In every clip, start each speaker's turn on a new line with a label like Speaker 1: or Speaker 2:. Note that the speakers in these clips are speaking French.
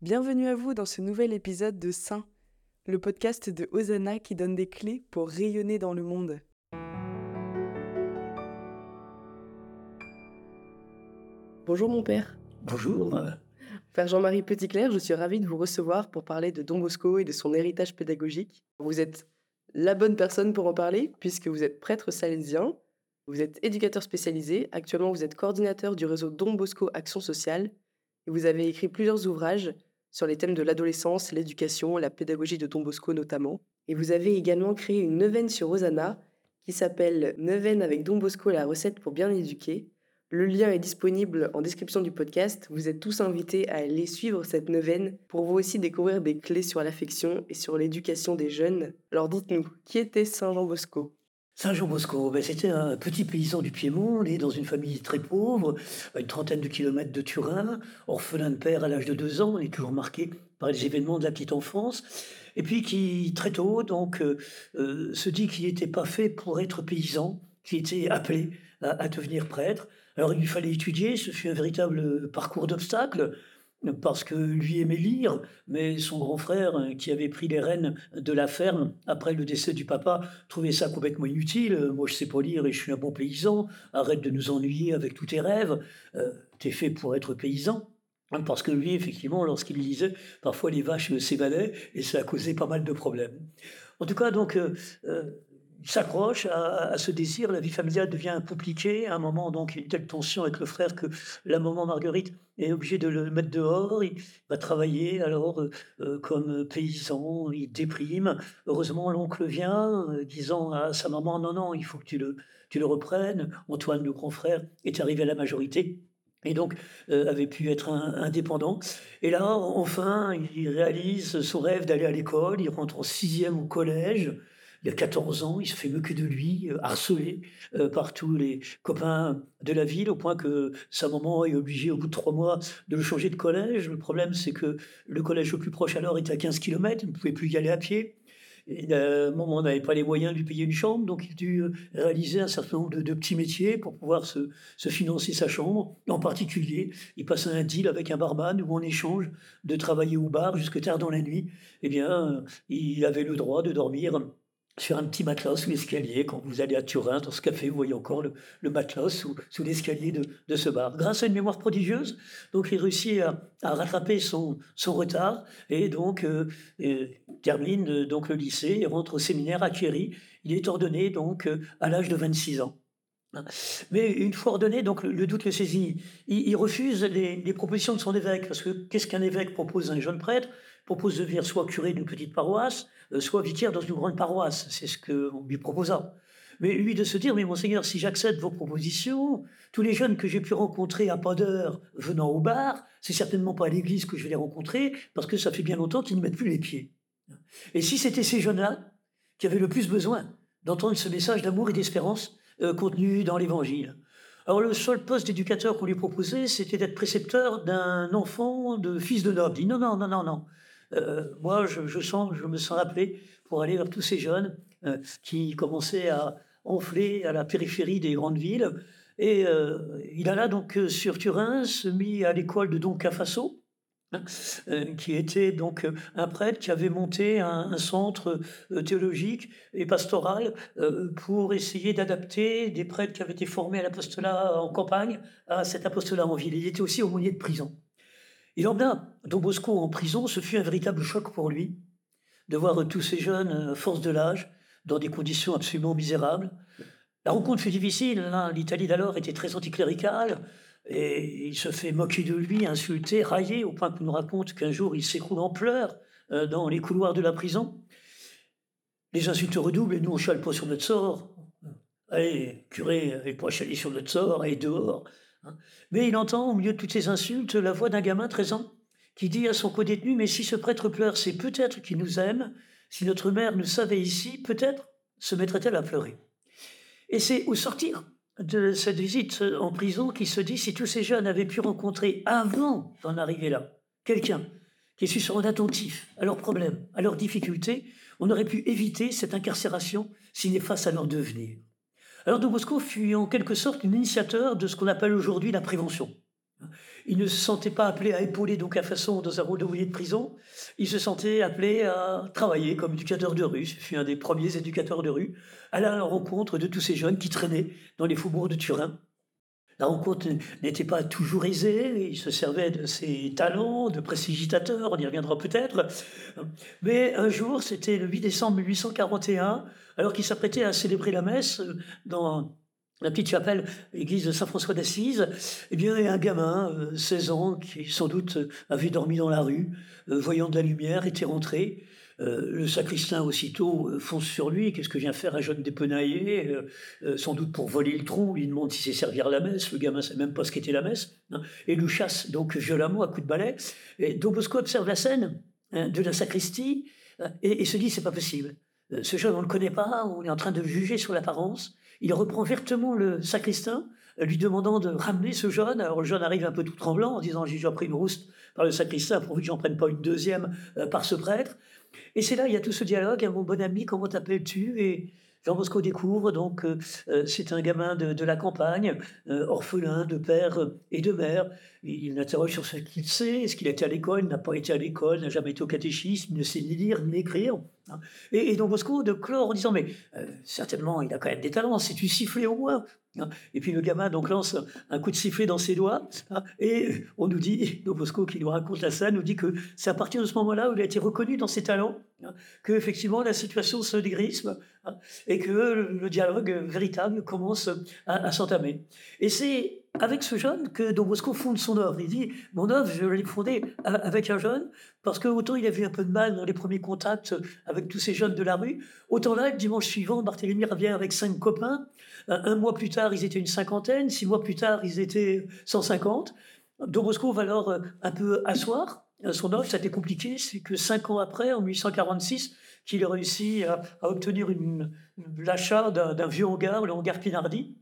Speaker 1: Bienvenue à vous dans ce nouvel épisode de Saint, le podcast de Hosanna qui donne des clés pour rayonner dans le monde. Bonjour mon père.
Speaker 2: Bonjour.
Speaker 1: Père Jean-Marie Petitclerc, je suis ravie de vous recevoir pour parler de Don Bosco et de son héritage pédagogique. Vous êtes la bonne personne pour en parler puisque vous êtes prêtre salésien, vous êtes éducateur spécialisé, actuellement vous êtes coordinateur du réseau Don Bosco Action Sociale et vous avez écrit plusieurs ouvrages sur les thèmes de l'adolescence, l'éducation, la pédagogie de Don Bosco notamment. Et vous avez également créé une neuvaine sur Rosanna qui s'appelle Neuvaine avec Don Bosco, la recette pour bien éduquer. Le lien est disponible en description du podcast. Vous êtes tous invités à aller suivre cette neuvaine pour vous aussi découvrir des clés sur l'affection et sur l'éducation des jeunes. Alors dites-nous, qui était Saint Jean Bosco?
Speaker 2: Saint Jean Bosco, ben c'était un petit paysan du Piémont, né dans une famille très pauvre, à une trentaine de kilomètres de Turin, orphelin de père à l'âge de deux ans, il est toujours marqué par les événements de la petite enfance, et puis qui très tôt donc euh, euh, se dit qu'il n'était pas fait pour être paysan, qu'il était appelé à, à, devenir prêtre. Alors il lui fallait étudier, ce fut un véritable parcours d'obstacles parce que lui aimait lire, mais son grand frère, euh, qui avait pris les rênes de la ferme après le décès du papa, trouvait ça complètement inutile. Euh, moi, je sais pas lire et je suis un bon paysan. Arrête de nous ennuyer avec tous tes rêves. Euh, T'es fait pour être paysan. Parce que lui, effectivement, lorsqu'il lisait, parfois les vaches s'évadaient et ça a causé pas mal de problèmes. En tout cas, donc, s'accroche à, ce désir. La vie familiale devient compliquée. À un moment, donc, il y a une telle tension avec le frère que la maman Marguerite est obligée de le mettre dehors. Il va travailler alors euh, euh, comme paysan, il déprime. Heureusement, l'oncle vient, euh, disant à sa maman Non, non, il faut que tu le, tu le reprennes. Antoine, le grand frère, est arrivé à la majorité et donc avait pu être indépendant. Et là, enfin, il réalise son rêve d'aller à l'école. Il rentre en sixième au collège il a 14 ans, il se fait moquer de lui, euh, harcelé euh, par tous les copains de la ville, au point que sa maman est obligée, au bout de trois mois, de le changer de collège. Le problème, c'est que le collège le plus proche alors était à 15 km, il ne pouvait plus y aller à pied. Et la maman n'avait pas les moyens de lui payer une chambre, donc il euh, réaliser un certain nombre de, petits métiers pour pouvoir se, se, financer sa chambre. En particulier, il passait un deal avec un barman où en échange de travailler au bar jusque tard dans la nuit, eh bien, il avait le droit de dormir sur un petit matelas sous l'escalier. Quand vous allez à Turin, dans ce café, vous voyez encore le, matelas sous, l'escalier de, ce bar. Grâce à une mémoire prodigieuse, donc il réussit à, rattraper son, retard et donc euh, euh, termine euh, donc le lycée et rentre au séminaire à Thierry. Il est ordonné donc à l'âge de 26 ans. Mais une fois ordonné, donc le, doute le saisit. Il, il refuse les, les, propositions de son évêque, parce que qu'est-ce qu'un évêque propose à un jeune prêtre? Propose de devenir soit curé d'une petite paroisse, euh, soit vicaire dans une grande paroisse. C'est ce qu'on lui proposa. Mais lui de se dire, mais monseigneur, si j'accepte vos propositions, tous les jeunes que j'ai pu rencontrer à pas d'heure venant au bar, c'est certainement pas à l'église que je vais les rencontrer, parce que ça fait bien longtemps qu'ils ne mettent plus les pieds. Et si c'était ces jeunes-là qui avaient le plus besoin d'entendre ce message d'amour et d'espérance, euh, contenu dans l'Évangile. Alors le seul poste d'éducateur qu'on lui proposait, c'était d'être précepteur d'un enfant de fils de noble. Il dit non, non, non, non, non. Euh, moi, je, me sens appelé pour aller vers tous ces jeunes euh, qui commençaient à enfler à la périphérie des grandes villes. Et euh, il alla donc sur Turin, se mit à l'école de Don Cafasso, euh, qui était donc un prêtre qui avait monté un, centre théologique et pastoral pour essayer d'adapter des prêtres qui avaient été formés à l'apostolat en campagne à cet apostolat en ville. Il était aussi aumônier de prison. Il emmena Don Bosco en prison, ce fut un véritable choc pour lui de voir tous ces jeunes, force de l'âge, dans des conditions absolument misérables. La rencontre fut difficile, hein. l'Italie d'alors était très anticléricale, et il se fait moquer de lui, insulter, railler, au point qu'on nous raconte qu'un jour il s'écroule en pleurs euh, dans les couloirs de la prison. Les insultes redoublent et nous on chale pas sur notre sort. Allez, curé, avec pas chaler sur notre sort, allez dehors. Hein. Mais il entend au milieu de toutes ces insultes la voix d'un gamin 13 ans qui dit à son co-détenu Mais si ce prêtre pleure, c'est peut-être qu'il nous aime. Si notre mère nous savait ici, peut-être se mettrait-elle à pleurer. Et c'est au sortir de cette visite en prison qui se dit si tous ces jeunes avaient pu rencontrer avant d'en arriver là quelqu'un qui est se attentif à leurs problèmes, à leurs difficultés, on aurait pu éviter cette incarcération si néfaste à leur devenir. Alors de Bosco fut en quelque sorte l'initiateur de ce qu'on appelle aujourd'hui la prévention. Il ne se sentait pas appelé à épauler donc à façon dans un rôle d'ouvrier de prison. Il se sentait appelé à travailler comme éducateur de rue. Je suis un des premiers éducateurs de rue à la rencontre de tous ces jeunes qui traînaient dans les faubourgs de Turin. La rencontre n'était pas toujours aisée, il se servait de ses talents de prestigitateur, on y reviendra peut-être. Mais un jour, c'était le 8 décembre 1841, alors qu'il s'apprêtait à célébrer la messe dans la petite chapelle, l'église de Saint-François d'Assise, eh un gamin, 16 euh, ans, qui sans doute avait dormi dans la rue, euh, voyant de la lumière, était rentré. Euh, le sacristain aussitôt fonce sur lui. Qu'est-ce que vient faire un jeune dépenaillé? Sans doute pour voler le tronc. Il demande si c'est servir la messe. Le gamin sait même pas ce qu'était la messe. Hein, et le chasse donc violemment à coup de balai. Et Don Bosco observe la scène hein, de la sacristie et, et se dit c'est pas possible. Ce jeune, on ne le connaît pas, on est en train de juger sur l'apparence. Il reprend vertement le sacristain, euh, lui demandant de ramener ce jeune. Alors le jeune arrive un peu tout tremblant en disant J'ai déjà pris une rouste par le sacristain pour que j'en prenne pas une deuxième euh, par ce prêtre. Et c'est là, il y a tout ce dialogue Mon bon ami, comment t'appelles-tu? Et Jean Bosco découvre, donc, euh, c'est un gamin de, la campagne, orphelin de père et de mère. Il l'interroge sur ce qu'il sait. Est-ce qu'il a été à l'école? Il n'a pas été à l'école, n'a jamais été au catéchisme, il ne sait ni lire ni écrire. Hein. Et, et Don Bosco de clore en disant Mais euh, certainement, il a quand même des talents, c'est tu siffler au moins. Hein. Et puis le gamin donc lance un coup de sifflet dans ses doigts, hein. et on nous dit, Don Bosco qui nous raconte la scène, nous dit que c'est à partir de ce moment-là où il a été reconnu dans ses talents, que effectivement la situation se dégrisme, et que le, dialogue véritable commence à, à s'entamer. Et c'est avec ce jeune que Don Bosco fonde son œuvre. Il dit Mon œuvre, je l'ai fondée avec un jeune, parce que autant il avait un peu de mal dans les premiers contacts avec tous ces jeunes de la rue, autant là, le dimanche suivant, Barthélemy revient avec cinq copains. Un mois plus tard, ils étaient une cinquantaine. Six mois plus tard, ils étaient 150. Don Bosco va alors euh, un peu asseoir son œuvre. Ça a été compliqué. C'est que cinq ans après, en 1846, qu'il a réussi à, obtenir l'achat d'un vieux hangar, le hangar Pinardi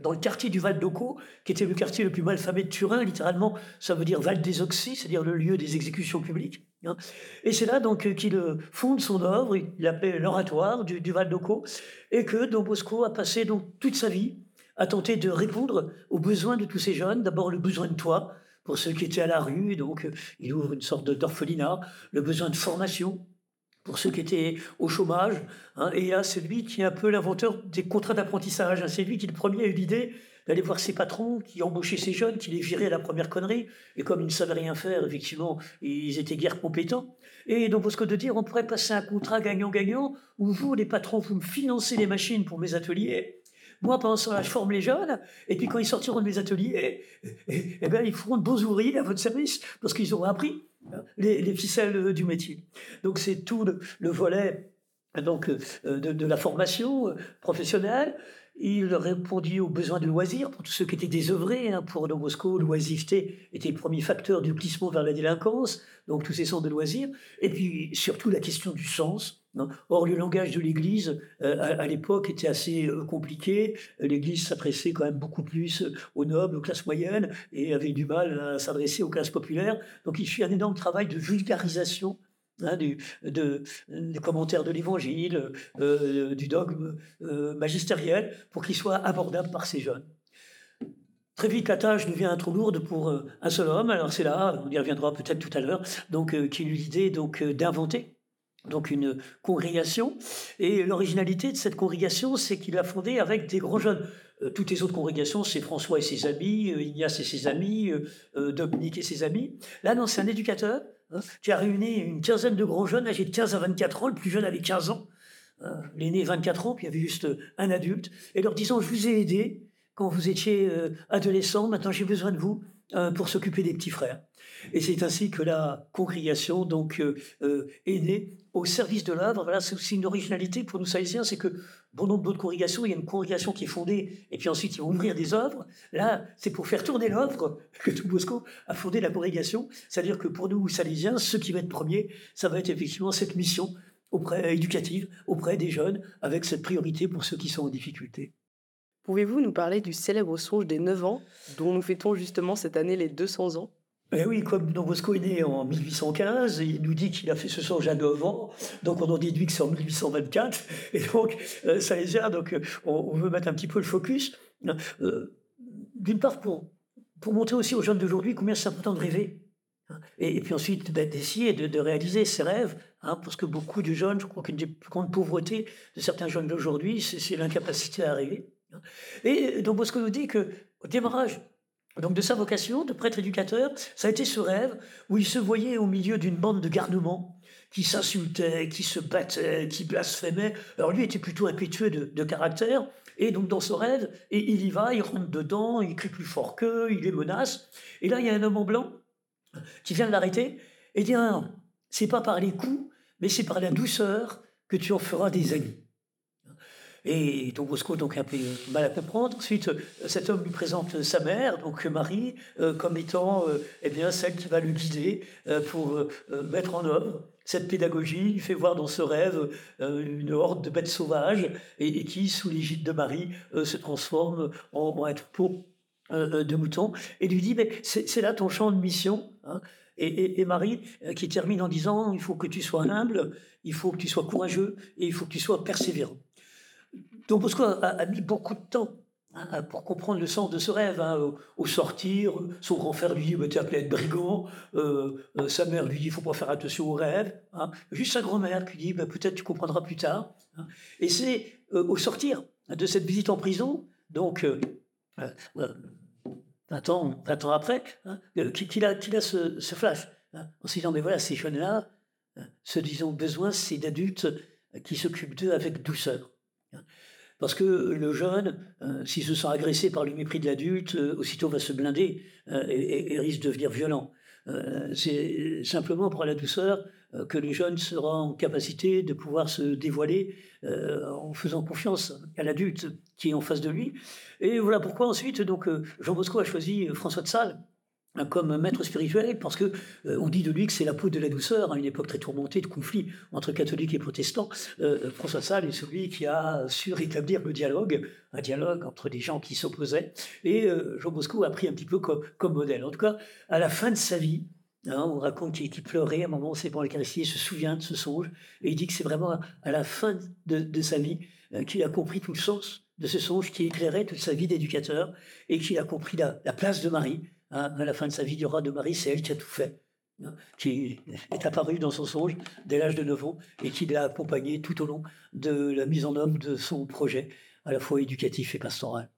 Speaker 2: dans le quartier du Val d'Oco, qui était le quartier le plus malfamé de Turin, littéralement, ça veut dire Val des Oxys, c'est-à-dire le lieu des exécutions publiques. Hein. Et c'est là donc qu'il euh, fonde son œuvre, il l'appelle l'oratoire du, Val d'Oco, et que Don Bosco a passé donc toute sa vie à tenter de répondre aux besoins de tous ces jeunes. D'abord le besoin de toit, pour ceux qui étaient à la rue, donc euh, il ouvre une sorte d'orphelinat, le besoin de formation, pour ceux qui étaient au chômage. Hein, et là, c'est lui qui est un peu l'inventeur des contrats d'apprentissage. Hein. c'est lui qui, le premier, a eu l'idée d'aller voir ses patrons qui embauchaient ces jeunes, qui les viraient à la première connerie. Et comme ils ne savaient rien faire, effectivement, ils étaient guère compétents. Et donc, ce que de dire, on pourrait passer un contrat gagnant-gagnant où vous, les patrons, vous me financez les machines pour mes ateliers. Moi, pendant ce temps-là, je forme les jeunes, et puis quand ils sortiront de mes ateliers, eh, eh, eh bien, ils feront de beaux ouvriers à votre service, parce qu'ils auront appris les, ficelles du métier. Donc c'est tout le, volet donc, euh, de, la formation euh, professionnelle. Il répondit aux besoins de loisirs pour tous ceux qui étaient désœuvrés. Hein. Pour Don Bosco, l'oisiveté était le premier facteur du glissement vers la délinquance, donc tous ces centres de loisirs. Et puis surtout la question du sens, Or, le langage de l'Église, euh, à, l'époque, était assez euh, compliqué. L'Église s'adressait quand même beaucoup plus aux nobles, aux classes moyennes, et avait du mal à s'adresser aux classes populaires. Donc, il fit un énorme travail de vulgarisation hein, du, de, des commentaires de l'Évangile, euh, du dogme magistériel, pour qu'il soit abordable par ces jeunes. Très vite, la tâche devient trop lourde pour un seul homme. Alors c'est là, on y reviendra peut-être tout à l'heure, donc qui eut l'idée donc d'inventer donc une congrégation. Et l'originalité de cette congrégation, c'est qu'il a fondé avec des grands jeunes. Euh, toutes les autres congrégations, c'est François et ses amis, euh, Ignace et ses amis, euh, Dominique et ses amis. Là, non, c'est un éducateur hein, a réuni une quinzaine de grands jeunes âgés de 15 à 24 ans. Le plus jeune avait 15 ans. Hein, l'aîné 24 ans, puis il y avait juste un adulte. Et leur disant, je vous ai aidé quand vous étiez adolescent, maintenant j'ai besoin de vous pour s'occuper des petits frères. Et c'est ainsi que la congrégation donc euh, euh, est née au service de l'œuvre. Voilà, c'est aussi une originalité pour nous Salésiens, c'est que bon nombre d'autres congrégations, il y a une congrégation qui est fondée, et puis ensuite ils vont ouvrir des œuvres. Là, c'est pour faire tourner l'œuvre que tout Bosco a fondé la congrégation. C'est-à-dire que pour nous Salésiens, ce qui va être premier, ça va être effectivement cette mission auprès éducative auprès des jeunes, avec cette priorité pour ceux qui sont en difficulté.
Speaker 1: Pouvez-vous nous parler du célèbre songe des 9 ans, dont nous fêtons justement cette année les 200 ans?
Speaker 2: Eh oui, comme Don Bosco est né en 1815, il nous dit qu'il a fait ce songe à 9 ans, donc on en déduit que c'est en 1824, et donc euh, ça les donc euh, on, veut mettre un petit peu le focus. Euh, d'une part, pour pour montrer aussi aux jeunes d'aujourd'hui combien c'est important de rêver. Hein. Et, puis ensuite, d'essayer de, réaliser ses rêves, hein, parce que beaucoup de jeunes, je crois qu'une des plus grandes pauvretés de certains jeunes d'aujourd'hui, c'est l'incapacité à rêver. Et donc Bosco nous dit que au démarrage donc de sa vocation de prêtre éducateur, ça a été ce rêve où il se voyait au milieu d'une bande de garnements qui s'insultaient, qui se battaient, qui blasphémaient. Alors lui était plutôt impétueux de, caractère, et donc dans ce rêve, et il y va, il rentre dedans, il crie plus fort qu'eux, il les menace. Et là, il y a un homme en blanc qui vient de l'arrêter et dit c'est pas par les coups, mais c'est par la douceur que tu en feras des amis. Et donc Bosco donc un peu mal à comprendre. Ensuite, cet homme lui présente sa mère, donc Marie, euh, comme étant euh, eh bien celle qui va le guider euh, pour mettre en œuvre cette pédagogie. Il fait voir dans ce rêve une horde de bêtes sauvages et, qui, sous l'égide de Marie, se transforme en, en un troupeau de moutons et lui dit mais c'est là ton champ de mission. Hein? Et, Marie qui termine en disant il faut que tu sois humble, il faut que tu sois courageux et il faut que tu sois persévérant. Donc Bosco a, mis beaucoup de temps hein, pour comprendre le sens de ce rêve. Hein, au, sortir, son grand frère lui dit bah, Tu es appelé être brigand. Euh, euh, sa mère lui dit Il faut pas faire attention au rêve. Hein. Juste sa grand-mère qui dit bah, Peut-être tu comprendras plus tard. Et c'est euh, au sortir de cette visite en prison, donc 20 ans, 20 ans après, qu'il a, ce flash. en se disant Mais voilà, ces jeunes-là, ce disons besoin, c'est d'adultes qui s'occupent d'eux avec douceur. Parce que le jeune, euh, s'il se sent agressé par le mépris de l'adulte, euh, aussitôt va se blinder euh, et, risque de devenir violent. c'est simplement pour la douceur que le jeune sera en capacité de pouvoir se dévoiler en faisant confiance à l'adulte qui est en face de lui. Et voilà pourquoi ensuite, donc, Jean Bosco a choisi François de Sales comme maître spirituel parce que euh, on dit de lui que c'est la peau de la douceur à une époque très tourmentée de conflits entre catholiques et protestants. Euh, François Sales est celui qui a su rétablir le dialogue, un dialogue entre des gens qui s'opposaient. Et euh, Jean Bosco a pris un petit peu comme, modèle. En tout cas, à la fin de sa vie, hein, on raconte qu'il pleurait à un moment, c'est pour l'Eucharistie, il se souvient de ce songe, et il dit que c'est vraiment à la fin de, sa vie qu'il a compris tout le sens de ce songe qui éclairait toute sa vie d'éducateur et qu'il a compris la place de Marie à la fin de sa vie du roi de Marie, c'est elle qui a tout fait, hein, qui est apparue dans son songe dès l'âge de 9 ans et qui l'a accompagné tout au long de la mise en œuvre de son projet, à la fois éducatif et pastoral.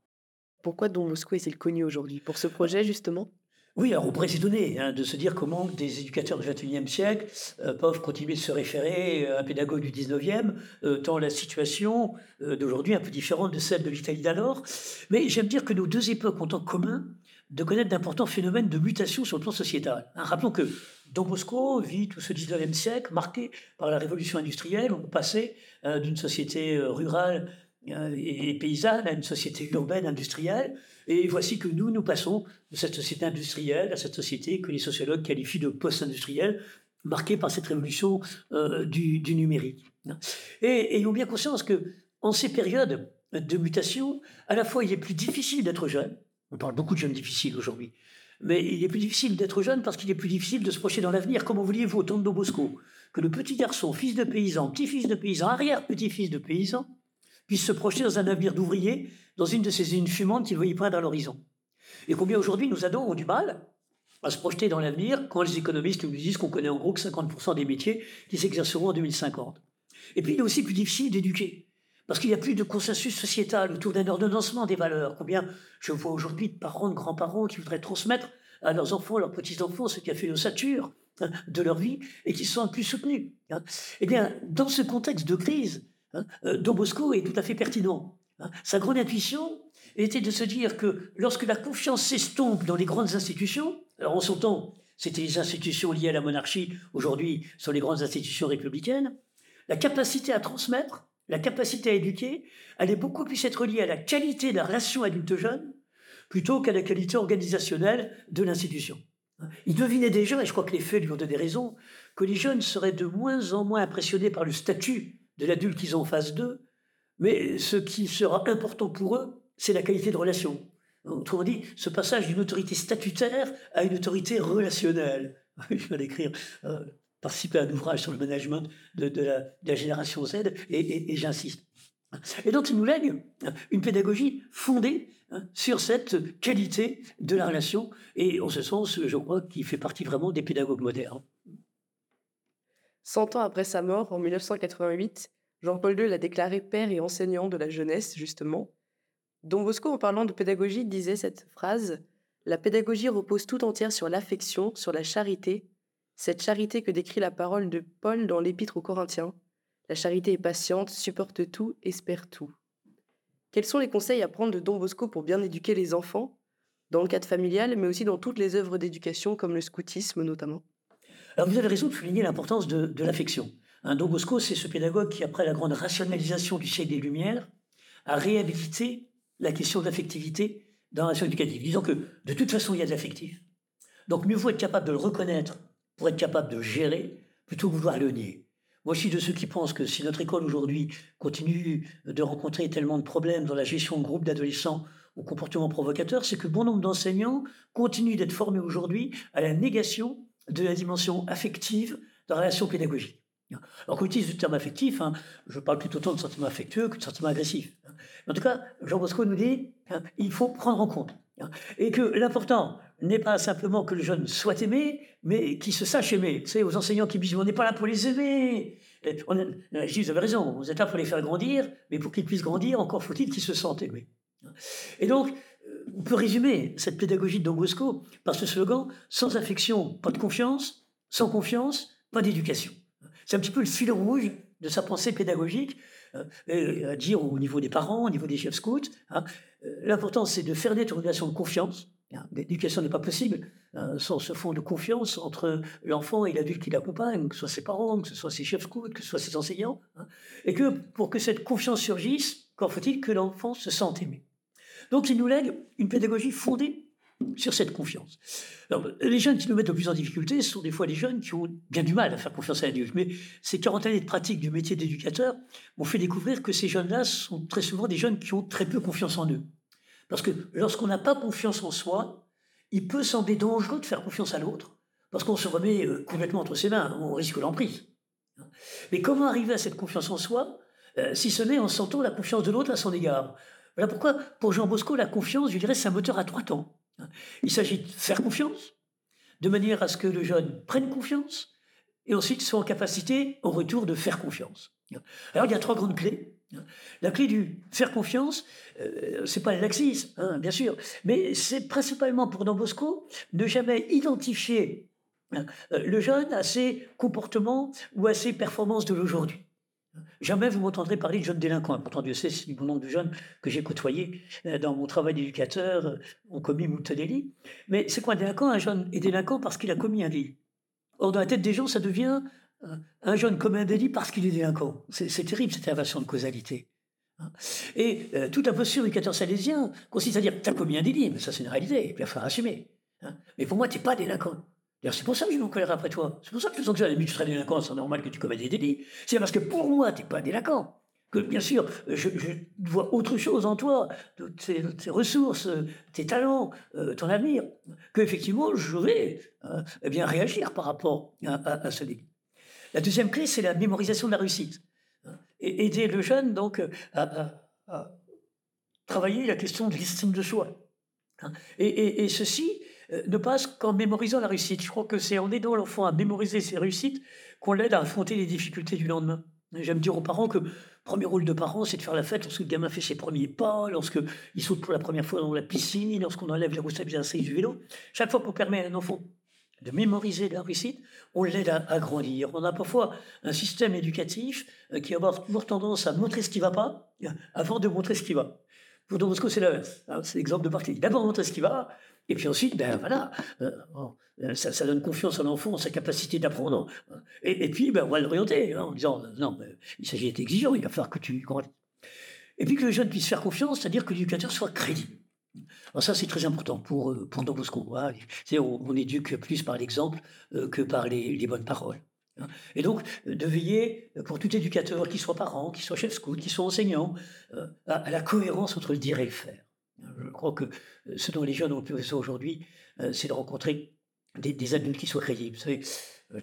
Speaker 1: Pourquoi Don Bosco est-il connu aujourd'hui? Pour ce projet, justement?
Speaker 2: Oui, alors on pourrait s'étonner hein, de se dire comment des éducateurs du XXIe siècle euh, peuvent continuer de se référer à un pédagogue du XIXe, euh, tant la situation euh, d'aujourd'hui est un peu différente de celle de l'Italie d'alors. Mais j'aime dire que nos deux époques ont en commun de connaître d'importants phénomènes de mutation sur le plan sociétal. Hein, rappelons que Don Bosco vit tout ce 19e siècle marqué par la révolution industrielle. On passait euh, d'une société euh, rurale euh, et paysanne à une société urbaine industrielle. Et voici que nous, nous passons de cette société industrielle à cette société que les sociologues qualifient de post-industrielle, marquée par cette révolution du, du, numérique. Hein. Et ayons bien conscience que en ces périodes de mutation, à la fois il est plus difficile d'être jeune, on parle beaucoup de jeunes difficiles aujourd'hui. Mais il est plus difficile d'être jeune parce qu'il est plus difficile de se projeter dans l'avenir. Comment vouliez-vous, au temps de Bosco, que le petit garçon, fils de paysan, petit-fils de paysan, arrière-petit-fils de paysan, puisse se projeter dans un avenir d'ouvrier, dans une de ces usines fumantes qu'il voyait poindre à l'horizon? Et combien aujourd'hui nos ados du mal à se projeter dans l'avenir quand les économistes nous disent qu'on connaît en gros que 50% des métiers qui s'exerceront en 2050. Et puis il est aussi plus difficile d'éduquer. Parce qu'il n'y a plus de consensus sociétal autour d'un ordonnancement des valeurs. Combien je vois aujourd'hui de parents, de grands-parents qui voudraient transmettre à leurs enfants, leurs petits-enfants, ce qui a fait l'ossature hein, de leur vie et qui sont plus soutenus. Hein. Eh bien, dans ce contexte de crise, hein, euh, Don Bosco est tout à fait pertinent. Sa grande intuition était de se dire que lorsque la confiance s'estompe dans les grandes institutions, alors en son temps, c'était les institutions liées à la monarchie, aujourd'hui, ce sont les grandes institutions républicaines, la capacité à transmettre la capacité à éduquer, allait beaucoup plus être liée à la qualité de la relation adulte-jeune plutôt qu'à la qualité organisationnelle de l'institution. Il devinait déjà, et je crois que les faits lui ont donné raison, que les jeunes seraient de moins en moins impressionnés par le statut de l'adulte qu'ils ont en face d'eux, mais ce qui sera important pour eux, c'est la qualité de relation. Autrement dit, ce passage d'une autorité statutaire à une autorité relationnelle. Je vais l'écrire. Participer à un ouvrage sur le management de, la, génération Z, et, j'insiste. Et donc, il nous lègue une pédagogie fondée hein, sur cette qualité de la relation. Et en ce sens, je crois qu'il fait partie vraiment des pédagogues modernes.
Speaker 1: Cent ans après sa mort, en 1988, Jean-Paul II l'a déclaré père et enseignant de la jeunesse, justement. Don Bosco, en parlant de pédagogie, disait cette phrase La pédagogie repose tout entière sur l'affection, sur la charité, cette charité que décrit la parole de Paul dans l'Épître aux Corinthiens. La charité est patiente, supporte tout, espère tout. Quels sont les conseils à prendre de Don Bosco pour bien éduquer les enfants, dans le cadre familial, mais aussi dans toutes les œuvres d'éducation, comme le scoutisme notamment
Speaker 2: Alors vous avez raison de souligner l'importance de, l'affection. Un Don Bosco, c'est ce pédagogue qui, après la grande rationalisation du siècle des Lumières, a réhabilité la question de l'affectivité dans la relation éducative. Disons que de toute façon, il y a de l'affectif. Donc mieux vaut être capable de le reconnaître pour être capable de gérer plutôt que vouloir le nier. Moi, je suis de ceux qui pensent que si notre école aujourd'hui continue de rencontrer tellement de problèmes dans la gestion de groupes d'adolescents au comportement provocateur, c'est que bon nombre d'enseignants continuent d'être formés aujourd'hui à la négation de la dimension affective de la relation pédagogique. Alors qu'on utilise le terme affectif, hein, je parle plutôt autant de sentiment affectueux que de sentiment agressif. En tout cas, Jean Bosco nous dit hein, il faut prendre en compte. Et que l'important n'est pas simplement que le jeune soit aimé, mais qu'il se sache aimer. Vous savez, aux enseignants qui disent on n'est pas là pour les aimer. On je dis vous avez raison, vous êtes là pour les faire grandir, mais pour qu'ils puissent grandir, encore faut-il qu'ils se sentent aimés. Et donc, euh, on peut résumer cette pédagogie de Don Bosco par ce slogan sans affection, pas de confiance, sans confiance, pas d'éducation. C'est un petit peu le fil rouge de sa pensée pédagogique, euh, à dire au niveau des parents, au niveau des chefs scouts. Hein. Euh, l'important, c'est de faire naître une relation de confiance. Hein. L'éducation n'est pas possible hein, sans ce fond de confiance entre l'enfant et l'adulte qui l'accompagne, que ce soit ses parents, que ce soit ses chefs scouts, que ce soit ses enseignants. Et que pour que cette confiance surgisse, encore faut-il que l'enfant se sente aimé. Donc il nous lègue une pédagogie fondée sur cette confiance. les jeunes qui nous mettent le plus en difficulté sont des fois les jeunes qui ont bien du mal à faire confiance à l'adulte. Mais ces 40 années de pratique du métier d'éducateur m'ont fait découvrir que ces jeunes-là sont très souvent des jeunes qui ont très peu confiance en eux. Parce que lorsqu'on n'a pas confiance en soi, il peut sembler dangereux de faire confiance à l'autre, parce qu'on se remet euh, complètement entre ses mains, on risque l'emprise. Mais comment arriver à cette confiance en soi, euh, si ce n'est en sentant la confiance de l'autre à son égard? Voilà pourquoi, pour Jean Bosco, la confiance, je dirais, c'est un moteur à trois temps. Il s'agit de faire confiance, de manière à ce que le jeune prenne confiance, et ensuite soit en capacité, au retour, de faire confiance. Alors il y a trois grandes clés. La clé du faire confiance, euh, c'est pas le laxisme, hein, bien sûr, mais c'est principalement pour Don Bosco ne jamais identifier hein, le jeune à ses comportements ou à ses performances de l'aujourd'hui. Jamais vous m'entendrez parler de jeunes délinquants. Pourtant, Dieu sait si bon nombre de jeunes que j'ai côtoyés euh, dans mon travail d'éducateur euh, ont commis moult délits. Mais c'est quoi un délinquant Un jeune est délinquant parce qu'il a commis un délit? Or, dans la tête des gens, ça devient euh, un jeune commet un délit parce qu'il est délinquant. C'est terrible cette inversion de causalité. Et toute la posture éducateur salésien consiste à dire tu as commis un délit, mais ça c'est une réalité, il va falloir assumer. Hein. Mais pour moi, tu n'es pas délinquant c'est pour ça que je en colère après toi. C'est pour ça que je sens que tu serais délinquant, c'est normal que tu commettes des délits. C'est parce que pour moi, tu n'es pas délinquant. Que bien sûr, je, vois autre chose en toi, tes, tes ressources, tes talents, euh, ton avenir, que effectivement je vais euh, eh bien réagir par rapport à, ce délit. La deuxième clé, c'est la mémorisation de la réussite. Et aider le jeune donc à, travailler la question de l'estime de soi. et ceci euh, ne passe qu'en mémorisant la réussite. Je crois que c'est en aidant l'enfant à mémoriser ses réussites qu'on l'aide à affronter les difficultés du lendemain. J'aime dire aux parents que le premier rôle de parent, c'est de faire la fête lorsque le gamin fait ses premiers pas, lorsqu'il saute pour la première fois dans la piscine, lorsqu'on enlève les roues du vélo. Chaque fois qu'on permet à un enfant de mémoriser la réussite, on l'aide à, grandir. On a parfois un système éducatif euh, qui avoir toujours tendance à montrer ce qui ne va pas avant de montrer ce qui va. Pour Don Bosco, c'est l'exemple de partie. D'abord montrer ce qui va, et puis ensuite, ben voilà, euh, euh, ça, donne confiance à l'enfant, sa capacité d'apprendre. Et, puis, ben, on va l'orienter hein, en disant, non, il s'agit d'être exigeant, il va falloir que tu... Et puis que le jeune puisse faire confiance, c'est-à-dire que l'éducateur soit crédible. Alors ça, c'est très important pour, euh, pour Don Bosco. Hein. On, on, éduque plus par l'exemple que par les, bonnes paroles. Et donc, de veiller pour tout éducateur, qu'il soit parent, qu'il soit chef scout, qu'il soit enseignant, à la cohérence entre le dire et le faire. Je crois que ce dont les jeunes ont besoin aujourd'hui, c'est de rencontrer des, adultes qui soient crédibles. Vous savez,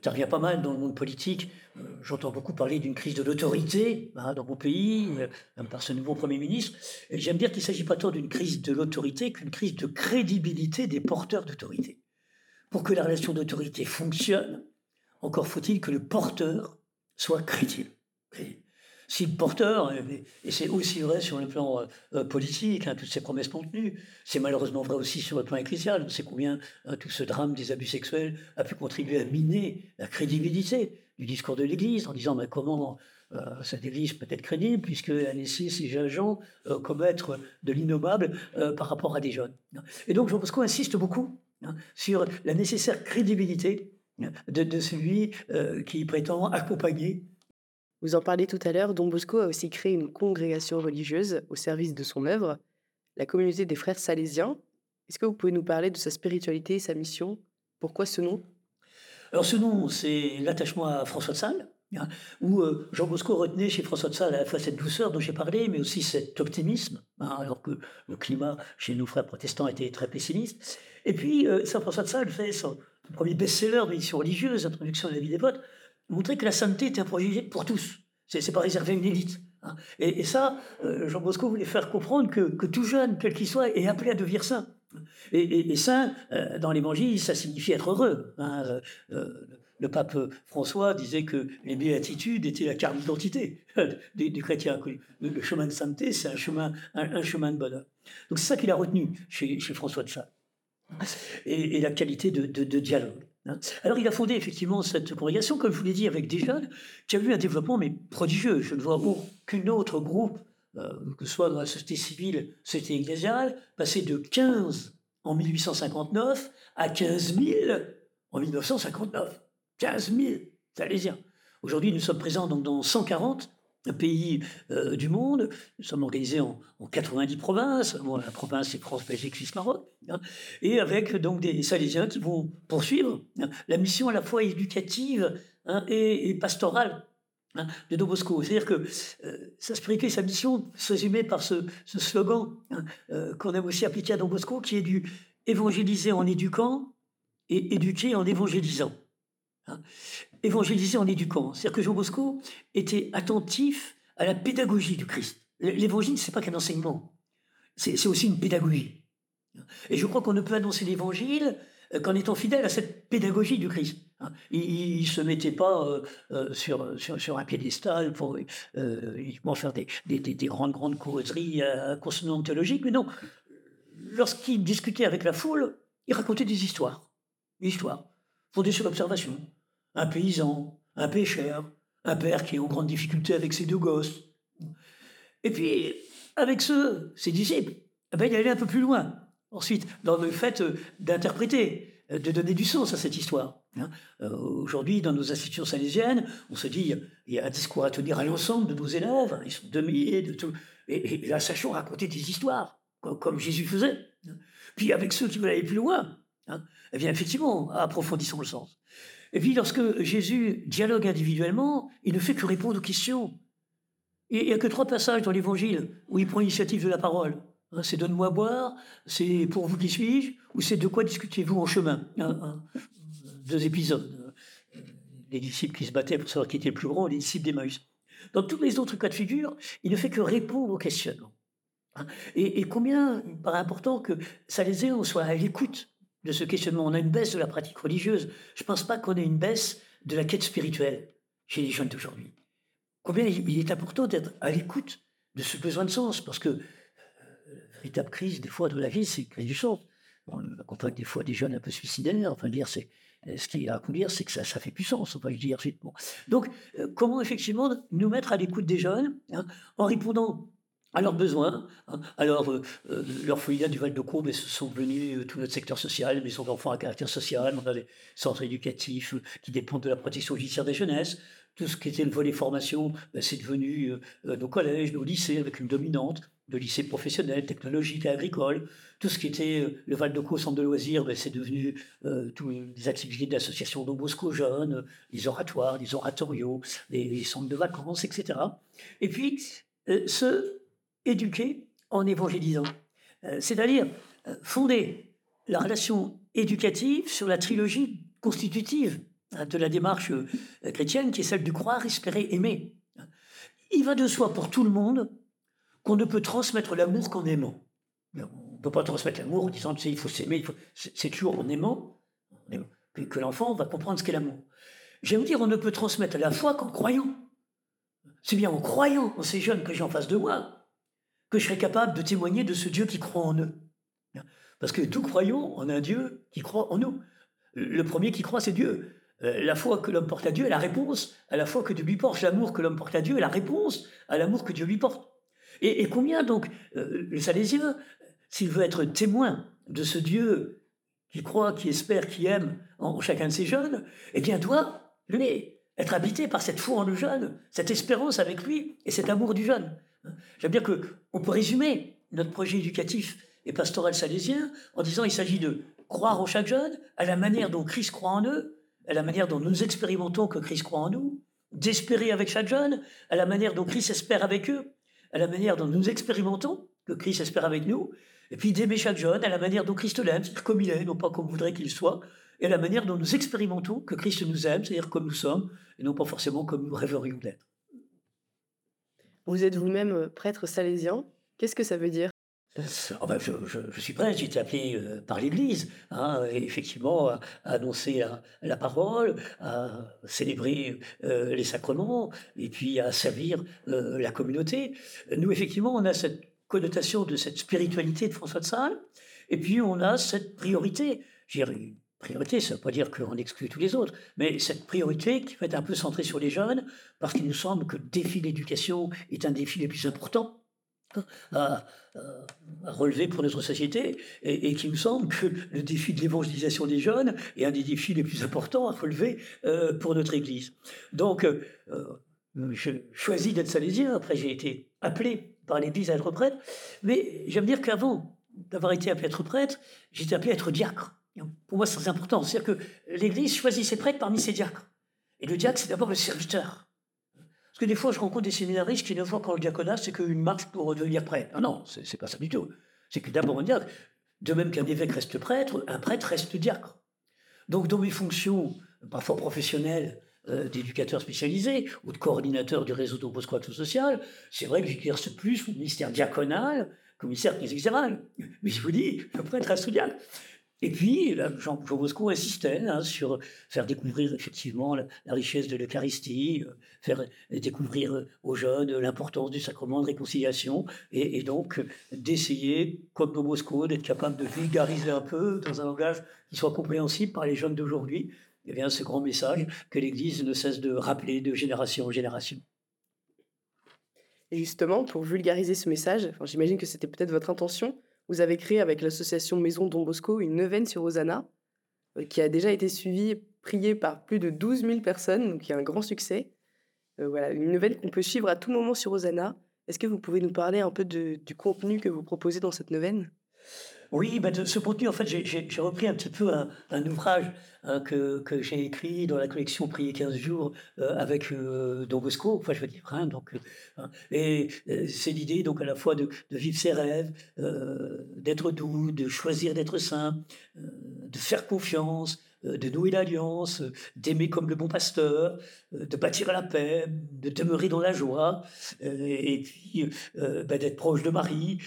Speaker 2: tu reviens pas mal dans le monde politique. J'entends beaucoup parler d'une crise de l'autorité hein, dans mon pays, par ce nouveau Premier ministre. Et j'aime dire qu'il ne s'agit pas tant d'une crise de l'autorité qu'une crise de crédibilité des porteurs d'autorité. Pour que la relation d'autorité fonctionne, encore faut-il que le porteur soit crédible. Si le porteur, et c'est aussi vrai sur le plan euh, politique, hein, toutes ces promesses contenues, c'est malheureusement vrai aussi sur le plan ecclésial, on sait combien hein, tout ce drame des abus sexuels a pu contribuer à miner la crédibilité du discours de l'Église en disant comment euh, cette Église peut être crédible puisqu'elle laissé ces jeunes gens euh, commettre de l'innommable par rapport à des jeunes. Et donc Jean Bosco insiste beaucoup hein, sur la nécessaire crédibilité de, celui qui prétend accompagner
Speaker 1: vous en parlez tout à l'heure, Don Bosco a aussi créé une congrégation religieuse au service de son œuvre, la communauté des frères salésiens. Est-ce que vous pouvez nous parler de sa spiritualité et sa mission? Pourquoi ce nom?
Speaker 2: Alors ce nom, c'est l'attachement à François de Sales, hein, où euh, Jean Bosco retenait chez François de Sales à la fois cette douceur dont j'ai parlé, mais aussi cet optimisme, hein, alors que le climat chez nos frères protestants était très pessimiste. Et puis, euh, Saint François de Sales fait son premier best-seller d'édition religieuse, Introduction à la vie des votes, montrer que la sainteté est un projet pour tous. C'est n'est pas réservé à une élite. Hein. Et, ça, euh, Jean Bosco voulait faire comprendre que, tout jeune, quel qu'il soit, est appelé à devenir saint. Et, saint, euh, dans l'évangile, ça signifie être heureux. Hein. Euh, le pape François disait que les béatitudes étaient la carte d'identité des, chrétiens. Le, chemin de sainteté, c'est un chemin, un, chemin de bonheur. Donc c'est ça qu'il a retenu chez, François de Sales. Et, la qualité de dialogue. Hein. Alors il a fondé effectivement cette congrégation, comme je vous l'ai dit, avec des jeunes, qui a eu un développement mais prodigieux. Je ne vois aucun autre groupe, euh, que ce soit dans la société civile, société ecclésiale, passer de 15 en 1859 à 15 000 en 1959. 15 000 Salésiens. Aujourd'hui, nous sommes présents donc dans 140 pays euh, du monde. Nous sommes organisés en, 90 provinces. la province, c'est France, Belgique, Suisse, Maroc. Hein. et avec donc des Salésiens qui vont poursuivre hein, la mission à la fois éducative hein, et, pastorale de Don Bosco. C'est-à-dire que euh, sa spiritualité, sa mission se résumait par ce, slogan euh, qu'on aime aussi appliquer à Don Bosco, qui est du évangéliser en éduquant et éduquer en évangélisant évangéliser en éduquant. C'est-à-dire que Jean Bosco était attentif à la pédagogie du Christ. L'évangile, c'est pas qu'un enseignement, c'est aussi une pédagogie. Et je crois qu'on ne peut annoncer l'évangile euh, qu'en étant fidèle à cette pédagogie du Christ. Hein. Il ne se mettait pas euh, euh, sur, un piédestal pour uniquement faire des, grandes, grandes causeries à consonance théologique, mais non. Lorsqu'il discutait avec la foule, il racontait des histoires. Des histoires, fondées sur l'observation, un paysan, un pêcheur, un père qui est en grande difficulté avec ses deux gosses. Et puis, avec ceux, ses disciples, eh ben, il allait un peu plus loin. Ensuite, dans le fait euh, d'interpréter, euh, de donner du sens à cette histoire. Hein. Euh, aujourd'hui, dans nos institutions salésiennes, on se dit, il y a un discours à tenir à l'ensemble de nos élèves, hein, ils sont deux milliers de tout. Et, là, sachons raconter des histoires, comme, Jésus faisait. Hein. Puis avec ceux qui veulent aller plus loin, eh bien, effectivement, approfondissons le sens. Et puis lorsque Jésus dialogue individuellement, il ne fait que répondre aux questions. Et il n'y a que trois passages dans l'Évangile où il prend l'initiative de la parole. Hein, c'est donne-moi boire, c'est pour vous qui suis-je, ou c'est de quoi discutez-vous en chemin. Deux épisodes. Les disciples qui se battaient pour savoir qui était le plus grand, les disciples d'Emmaüs. Dans tous les autres cas de figure, il ne fait que répondre aux questionnements. Hein, et, combien il paraît important que ça soit à l'écoute de ce questionnement. On a une baisse de la pratique religieuse. Je ne pense pas qu'on ait une baisse de la quête spirituelle chez les jeunes d'aujourd'hui. Combien il est important d'être à l'écoute de ce besoin de sens, parce que euh, la véritable crise, des fois, de la vie, c'est la crise du sens. On accompagne des fois des jeunes un peu suicidaires. Enfin, dire, c'est, ce qu'il y a à dire, c'est que ça, fait puissance, on va dire. Donc, euh, comment effectivement nous mettre à l'écoute des jeunes hein, en répondant à leurs besoins. Hein. Alors, euh, euh, du Val-de-Courbe, sont venus euh, tout notre secteur social, maisons d'enfants à caractère social, on a des centres éducatifs qui dépendent de la protection judiciaire des jeunesses. Tout ce qui était le volet formation, ben, c'est devenu nos collèges, nos lycées, avec une dominante de lycées professionnels, technologiques et agricoles. Tout ce qui était le Val-de-Courbe, centre de loisirs, ben, c'est devenu toutes les activités d'associations Don jeunes, les oratoires, les oratorios, les, les centres de vacances, etc. Et puis, ce éduquer en évangélisant. Euh, c'est-à-dire euh, fonder la relation éducative sur la trilogie constitutive hein, de la démarche euh, chrétienne qui est celle du croire, espérer, aimer. Il va de soi pour tout le monde qu'on ne peut transmettre l'amour qu'en aimant. On ne peut pas transmettre l'amour en disant, tu sais, il faut s'aimer, c'est toujours en aimant que, l'enfant va comprendre ce qu'est l'amour. J'aime dire, on ne peut transmettre la foi qu'en croyant. C'est bien en croyant en ces jeunes que j'ai en face de moi que je serai capable de témoigner de ce Dieu qui croit en eux. Parce que nous croyons en un Dieu qui croit en nous. Le premier qui croit, c'est Dieu. Euh, la foi que l'homme porte à Dieu est la réponse à la foi que Dieu lui porte. L'amour que l'homme porte à Dieu est la réponse à l'amour que Dieu lui porte. Et, combien donc euh, le Salésien, s'il veut être témoin de ce Dieu qui croit, qui espère, qui aime en chacun de ses jeunes, eh bien doit, lui, être habité par cette foi en le jeune, cette espérance avec lui et cet amour du jeune. J'aime bien qu'on peut résumer notre projet éducatif et pastoral salésien en disant qu'il s'agit de croire en chaque jeune à la manière dont Christ croit en eux, à la manière dont nous expérimentons que Christ croit en nous, d'espérer avec chaque jeune, à la manière dont Christ espère avec eux, à la manière dont nous expérimentons que Christ espère avec nous, et puis d'aimer chaque jeune à la manière dont Christ l'aime, comme il est, non pas comme on voudrait qu'il soit, et à la manière dont nous expérimentons que Christ nous aime, c'est-à-dire comme nous sommes, et non pas forcément comme nous rêverions d'être.
Speaker 1: Vous êtes vous-même euh, prêtre salésien. Qu'est-ce que ça veut dire?
Speaker 2: Oh je, suis prêtre, j'ai été appelé euh, par l'Église, hein, effectivement, à, annoncer la, parole, à célébrer les sacrements, et puis à servir la communauté. Nous, effectivement, on a cette connotation de cette spiritualité de François de Sales, et puis on a cette priorité. Priorité, ça ne veut pas dire qu'on exclut tous les autres, mais cette priorité qui va être un peu centrée sur les jeunes, parce qu'il nous semble que le défi d'éducation est un défi le plus important hein, à, relever pour notre société, et, qu'il nous semble que le défi de l'évangélisation des jeunes est un des défis les plus importants à relever euh, pour notre Église. Donc, euh, je choisis d'être salésien, après j'ai été appelé par l'Église à être prêtre, mais j'aime dire qu'avant d'avoir été appelé à être prêtre, j'étais appelé à être diacre. Pour moi, c'est très important. C'est-à-dire que l'Église choisit ses prêtres parmi ses diacres. Et le diacre, c'est d'abord le serviteur. Parce que des fois, je rencontre des séminaristes qui ne voient quand le diaconat, c'est qu'une marche pour devenir prêtre. Non, non, c'est pas ça du tout. C'est que d'abord, un diacre, de même qu'un évêque reste prêtre, un prêtre reste diacre. Donc, dans mes fonctions, parfois professionnelles, euh, d'éducateur spécialisé ou de coordinateur du réseau Action social, c'est vrai que j'exerce plus le ministère diaconal que le ministère exécutif. Mais je vous dis, le prêtre reste diacre. Et puis, Jean, Bosco insistait hein, sur faire découvrir effectivement la, richesse de l'Eucharistie, euh, faire découvrir aux jeunes l'importance du sacrement de réconciliation, et, donc d'essayer, comme Jean Bosco, d'être capable de vulgariser un peu dans un langage qui soit compréhensible par les jeunes d'aujourd'hui, bien, ce grand message que l'Église ne cesse de rappeler de génération en génération.
Speaker 1: Et justement, pour vulgariser ce message, j'imagine que c'était peut-être votre intention, vous avez créé avec l'association Maison Don Bosco une neuvaine sur Hosanna, euh, qui a déjà été suivie, priée par plus de 12 000 personnes, donc qui a un grand succès. Euh, voilà, une neuvaine qu'on peut suivre à tout moment sur Hosanna. Est-ce que vous pouvez nous parler un peu du contenu que vous proposez dans cette neuvaine?
Speaker 2: Oui, ben ce contenu, en fait, j'ai repris un petit peu un, ouvrage hein, que, que j'ai écrit dans la collection Prier 15 jours euh, avec euh, Don Bosco, enfin, je veux dire, hein, donc, euh, hein. et c'est l'idée, donc, à la fois de, de vivre ses rêves, d'être doux, de choisir d'être saint, de faire confiance, de nouer l'alliance, d'aimer comme le bon pasteur, de bâtir la paix, de demeurer dans la joie, et puis ben, d'être proche de Marie,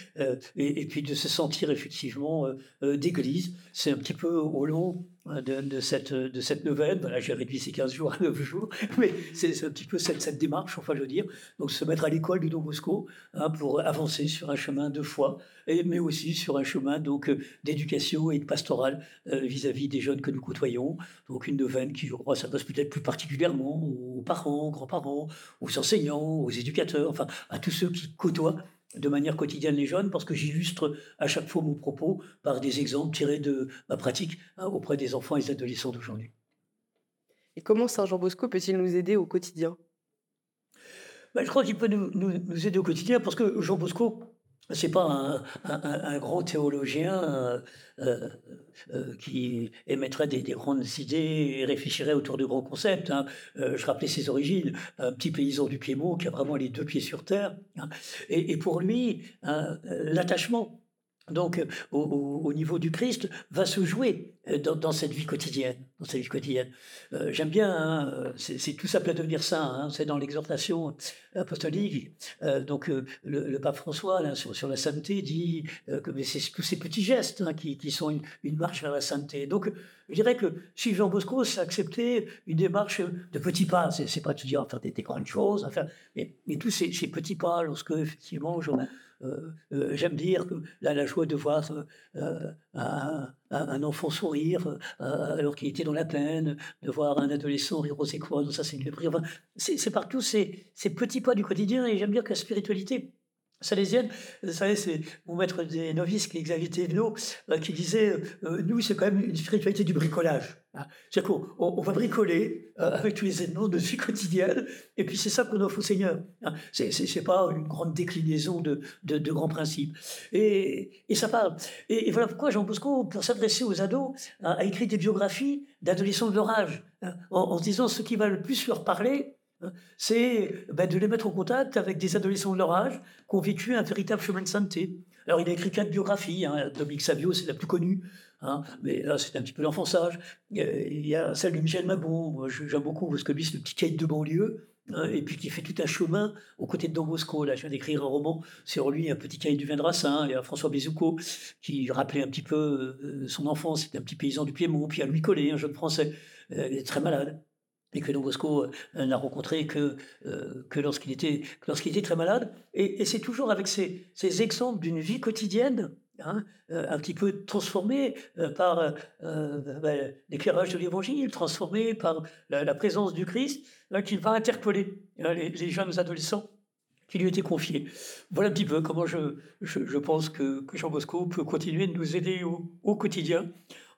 Speaker 2: et, puis de se sentir effectivement d'église. C'est un petit peu au long Hein, de, cette, de cette neuvaine. Voilà, j'ai réduit ces 15 jours à 9 jours, mais c'est un petit peu cette, cette, démarche, enfin je veux dire. Donc se mettre à l'école du Don Bosco hein, pour avancer sur un chemin de foi, et, mais aussi sur un chemin donc euh, d'éducation et de pastoral euh, vis-à-vis des jeunes que nous côtoyons. Donc une neuvaine qui, je crois, s'adresse peut-être plus particulièrement aux parents, grands-parents, aux enseignants, aux éducateurs, enfin à tous ceux qui côtoient de manière quotidienne les jeunes parce que j'illustre à chaque fois mon propos par des exemples tirés de ma pratique hein, auprès des enfants et des adolescents d'aujourd'hui.
Speaker 1: Et comment Saint Jean Bosco peut-il nous aider au quotidien?
Speaker 2: Ben, Je crois qu'il peut nous, aider au quotidien parce que Jean Bosco, c'est pas un, grand théologien euh, euh, euh, qui émettrait des, grandes idées et réfléchirait autour de grands concepts. Hein. je rappelais ses origines, un petit paysan du Piémont qui a vraiment les deux pieds sur terre. Hein. Et, pour lui, hein, l'attachement donc euh, au, niveau du Christ, va se jouer euh, dans, cette vie quotidienne. Dans cette vie quotidienne. Euh, j'aime bien, hein, c'est tout ça peut devenir saint, hein, c'est dans l'exhortation apostolique. donc le, pape François, sur, la sainteté, dit que c'est tous ces petits gestes hein, qui, sont une, marche vers la sainteté. Donc je dirais que si Jean Bosco, accepter une démarche de petits pas. C'est pas de dire faire des, grandes choses, mais, tous ces, petits pas, lorsque effectivement je, j'aime dire que la joie de voir euh, un, enfant sourire alors qu'il était dans la peine, de voir un adolescent rire aux écoles, ça c'est une enfin, c'est partout ces, ces petits pas du quotidien et j'aime dire que la spiritualité salésienne, vous savez, c'est mon maître des novices, Xavier Thévenot, qui disait Nous, c'est quand même une spiritualité du bricolage. Hein. C'est-à-dire qu'on on va bricoler euh, avec tous les éléments de vie quotidienne, et puis c'est ça qu'on offre au Seigneur. Hein. C'est, pas une grande déclinaison de, grands principes. Et, ça parle. Et, voilà pourquoi Jean Bosco, pour s'adresser aux ados, a, écrit des biographies d'adolescents de leur âge, hein, en, se disant ce qui va le plus leur parler, c'est ben, de les mettre en contact avec des adolescents de leur âge qui ont vécu un véritable chemin de sainteté. Alors, il a écrit quatre biographies. Hein. Dominique Savio, c'est la plus connue. Hein, mais là, c'est un petit peu l'enfonçage. Il y a celle de Michel Mabon, j'aime beaucoup, parce que lui, c'est le petit caïd de banlieue, hein, et puis qui fait tout un chemin aux côtés de Don Bosco. Là, je viens d'écrire un roman sur lui, un petit caïd du vin de. Il y a François Bézoucault, qui rappelait un petit peu euh, son enfance. C'était un petit paysan du Piémont. Puis il y a Louis Collet, un jeune Français, euh, très malade et que Don Bosco euh, n'a rencontré que, que lorsqu'il était, lorsqu'il était très malade. Et, c'est toujours avec ces, ces exemples d'une vie quotidienne Hein, euh, un petit peu transformé euh, par euh, ben, l'éclairage de l'Évangile, transformé par la, présence du Christ, qui va interpeller les, jeunes adolescents qui lui étaient confiés. Voilà un petit peu comment je, je, pense que, Jean Bosco peut continuer de nous aider au, quotidien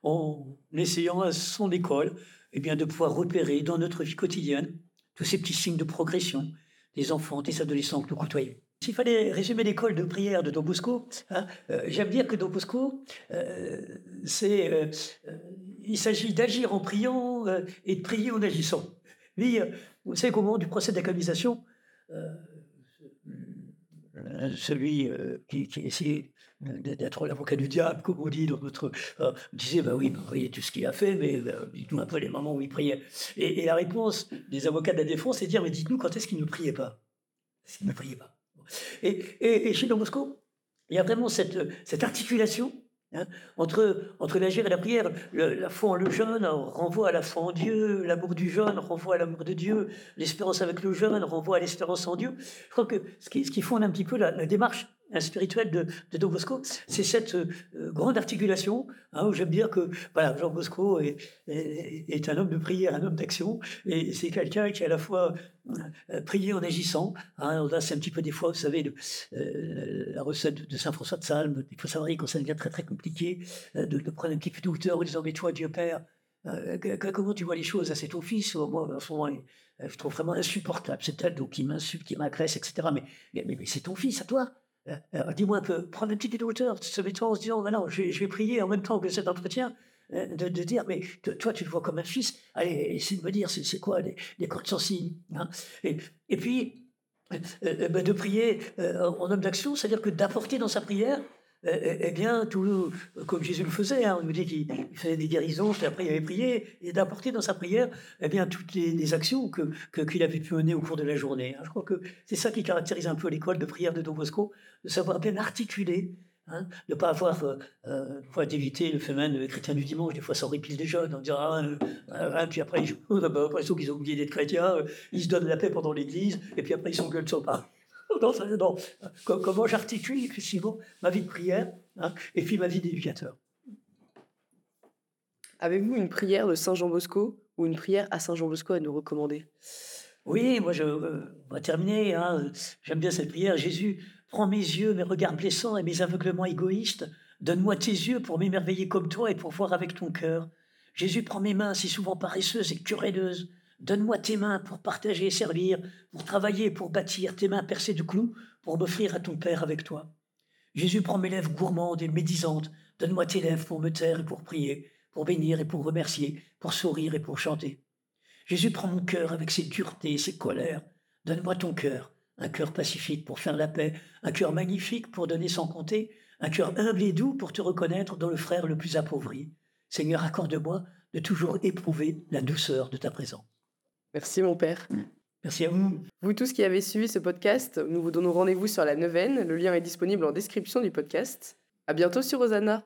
Speaker 2: en essayant à son école eh bien, de pouvoir repérer dans notre vie quotidienne tous ces petits signes de progression des enfants, des adolescents que nous côtoyons. S'il fallait résumer l'école de prière de Don Bosco, hein, euh, j'aime dire que Don Bosco, euh, c'est, euh, il s'agit d'agir en priant et de prier en agissant. Lui, vous savez qu'au moment du procès d'acclimatisation, celui qui, qui essayait d'être l'avocat du diable, comme on dit dans notre... disait, bah oui, vous voyez tout ce qu'il a fait, mais dites-nous un peu les moments où il priait. Et, la réponse des avocats de la défense, c'est de dire, mais dites-nous quand est-ce qu'il ne priait pas? Est-ce qu'il ne priait pas? Et, chez Don Bosco, il y a vraiment cette articulation hein, entre, l'agir et la prière. la foi en le jeune renvoie à la foi en Dieu, l'amour du jeune renvoie à l'amour de Dieu, l'espérance avec le jeune renvoie à l'espérance en Dieu. Je crois que ce qui, ce fonde un petit peu la démarche spirituel de, de Don Bosco, c'est cette euh, grande articulation, hein, où j'aime dire que Jean Bosco est, est, un homme de prière, un homme d'action, et c'est quelqu'un qui à la fois euh, prié en agissant. Hein, là, c'est un petit peu des fois, vous savez, euh, la recette de Saint François de Salme, il faut savoir quand ça devient très très compliqué, de, prendre un petit peu de hauteur en disant, mais toi, Dieu Père, comment tu vois les choses? À cet office Moi, en ce moment, je trouve vraiment insupportable. C'est elle donc, qui m'insulte, qui m'agresse, etc. mais, mais c'est ton fils à toi. Euh, euh, dis-moi peu, prendre un petit peu de hauteur, se mettant en se disant, maintenant, je, vais prier en même temps que cet entretien, euh, de, dire, mais toi, tu le vois comme un fils, allez, essaie de me dire, c'est quoi les, les cordes sensibles hein. Et, puis, ben, de prier en homme d'action, c'est-à-dire que d'apporter dans sa prière eh, eh, eh bien, tout, comme Jésus le faisait, hein, on nous dit qu'il faisait des guérisons, puis après il avait prié, et d'apporter dans sa prière eh bien, toutes les, actions qu'il que, avait pu mener au cours de la journée. Hein. Je crois que c'est ça qui caractérise un peu l'école de prière de Don Bosco, de savoir bien articuler Hein, de ne pas avoir, euh, euh d'éviter le phénomène chrétien du dimanche, des fois ça répile des jeunes, on dira, ah, euh, puis après ils ont l'impression qu'ils ont oublié d'être chrétiens, euh, ils se donnent la paix pendant l'église, et puis après ils s'engueulent sur pas. non, Comment j'articule effectivement ma vie de prière hein, et puis ma vie d'éducateur.
Speaker 1: Avez-vous une prière de Saint Jean Bosco ou une prière à Saint Jean Bosco à nous recommander?
Speaker 2: Oui, moi je euh, on va terminer. Hein. J'aime bien cette prière. Jésus, prends mes yeux, mes regards blessants et mes aveuglements égoïstes. Donne-moi tes yeux pour m'émerveiller comme toi et pour voir avec ton cœur. Jésus, prends mes mains si souvent paresseuses et querelleuses Donne-moi tes mains pour partager et servir, pour travailler, pour bâtir, tes mains percées de clous, pour m'offrir à ton Père avec toi. Jésus, prends mes lèvres gourmandes et médisantes. Donne-moi tes lèvres pour me taire et pour prier, pour bénir et pour remercier, pour sourire et pour chanter. Jésus, prends mon cœur avec ses duretés et ses colères. Donne-moi ton cœur, un cœur pacifique pour faire la paix, un cœur magnifique pour donner sans compter, un cœur humble et doux pour te reconnaître dans le frère le plus appauvri. Seigneur, accorde-moi de toujours éprouver la douceur de ta présence.
Speaker 1: Merci mon Père.
Speaker 2: Merci à vous.
Speaker 1: Vous tous qui avez suivi ce podcast, nous vous donnons rendez-vous sur la neuvaine. Le lien est disponible en description du podcast. À bientôt sur Rosanna.